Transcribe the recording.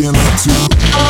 can I do?